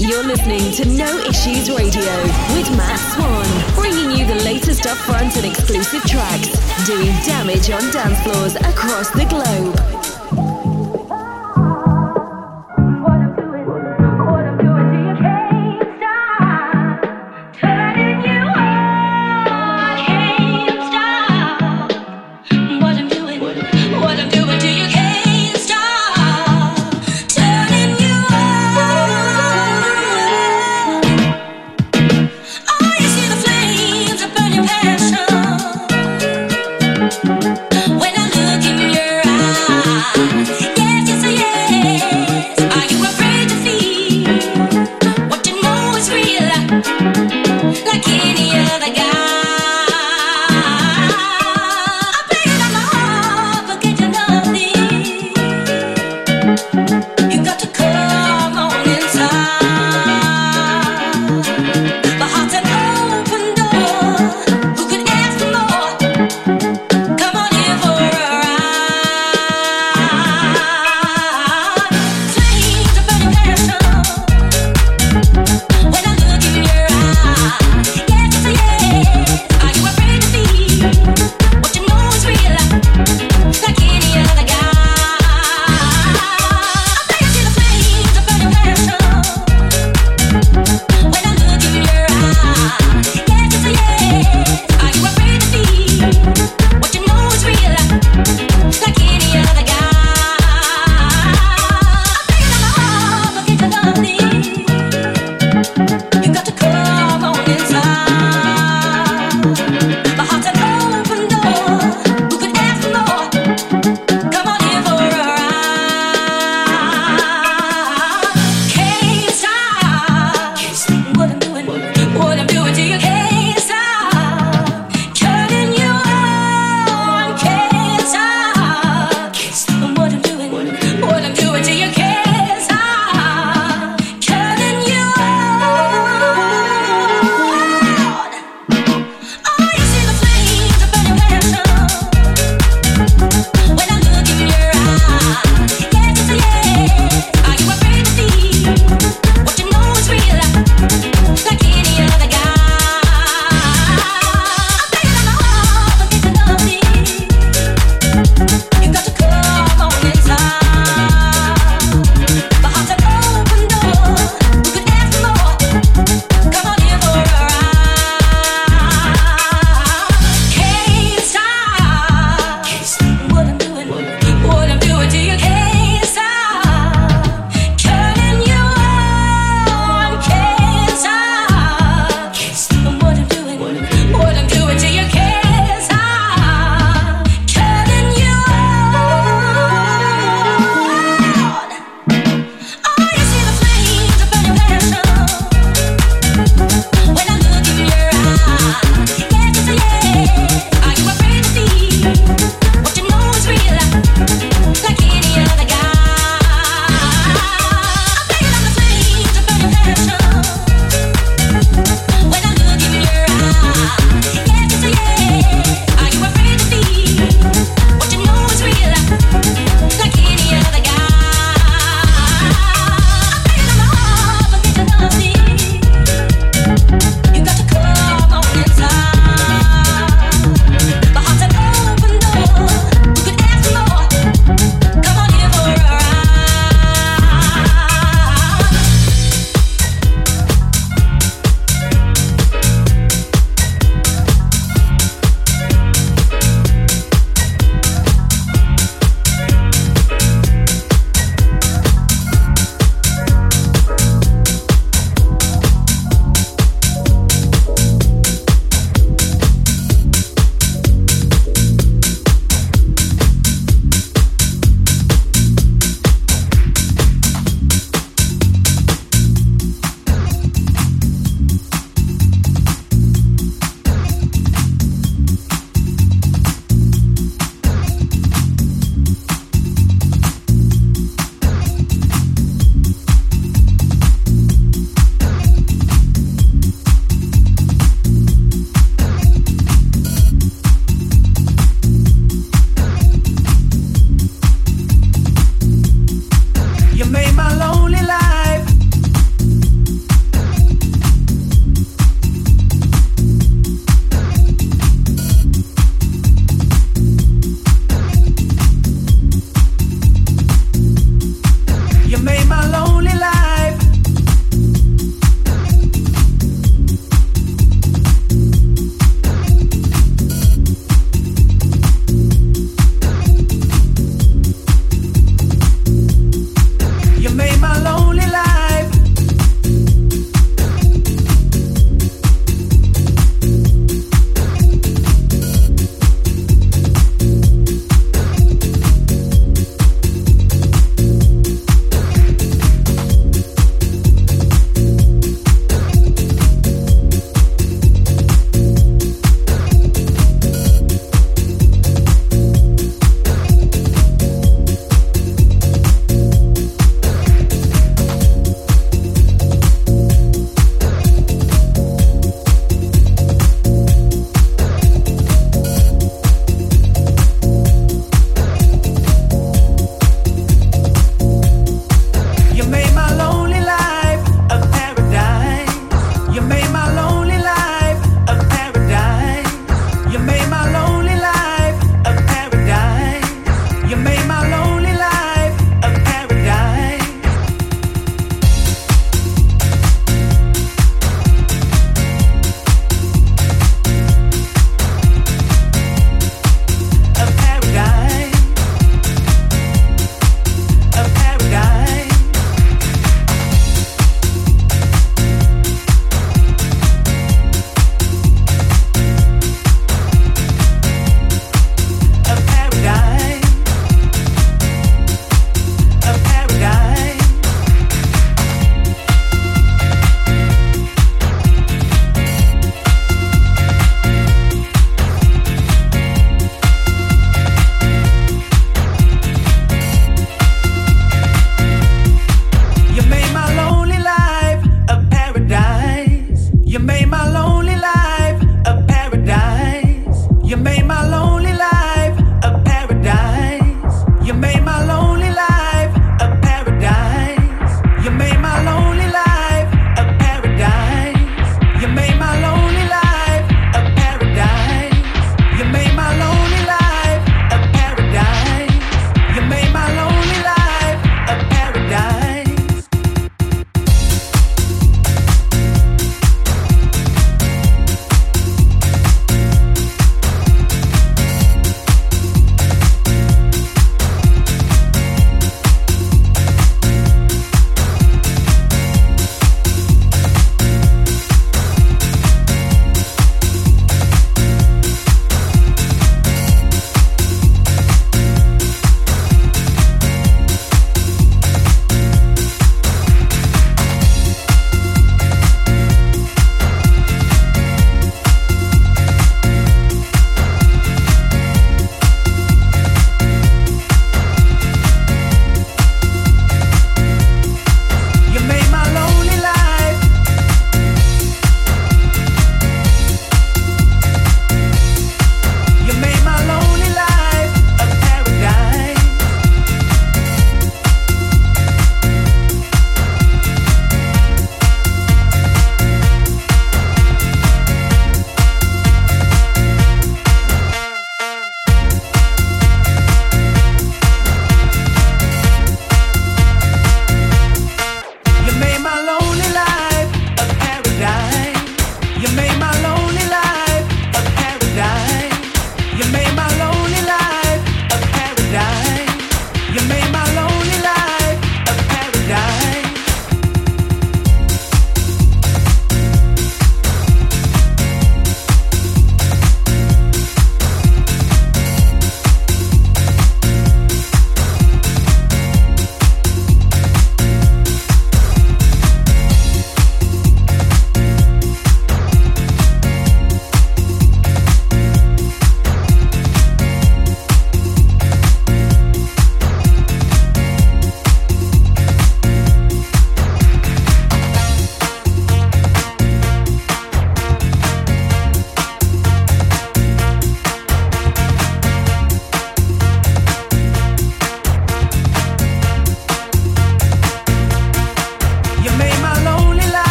You're listening to No Issues Radio with Matt Swan, bringing you the latest upfront and exclusive tracks, doing damage on dance floors across the globe.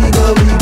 Boom, boom,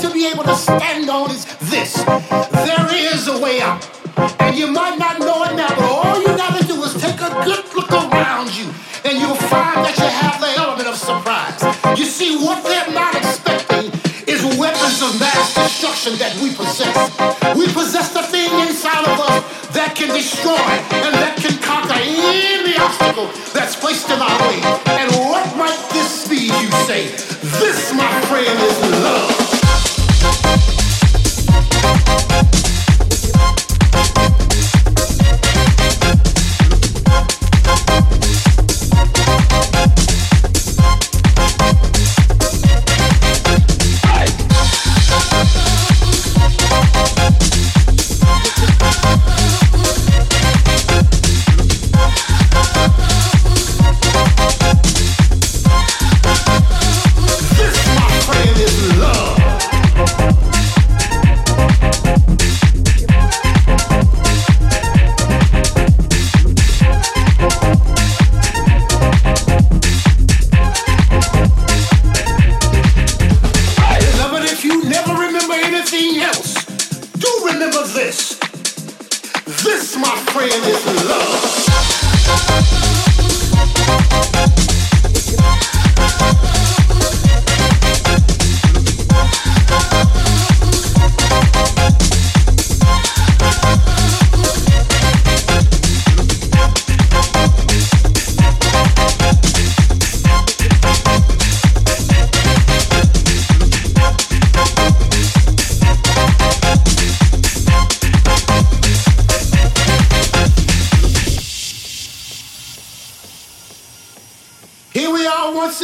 to be able to stand on is this there is a way out. And you might not know it now, but all you gotta do is take a good look around you, and you'll find that you have the element of surprise. You see, what they're not expecting is weapons of mass destruction that we possess. We possess the thing inside of us that can destroy and that can conquer any obstacle that's placed in our way. And what might this be, you say? This, my friend, is love.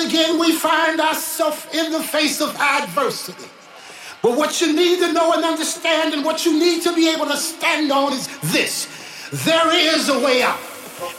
Again, we find ourselves in the face of adversity. But what you need to know and understand, and what you need to be able to stand on is this there is a way out.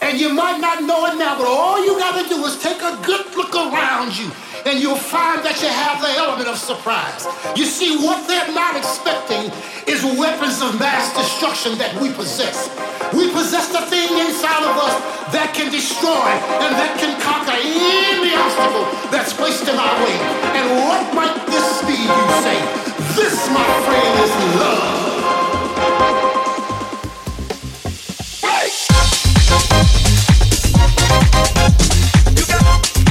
And you might not know it now, but all you got to do is take a good look around you, and you'll find that you have the element of surprise. You see, what they're not expecting is weapons of mass destruction that we possess. We possess the thing inside of us that can destroy and that can conquer any obstacle that's placed in our way. And what might this be, you say? This, my friend, is love. This,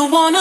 you wanna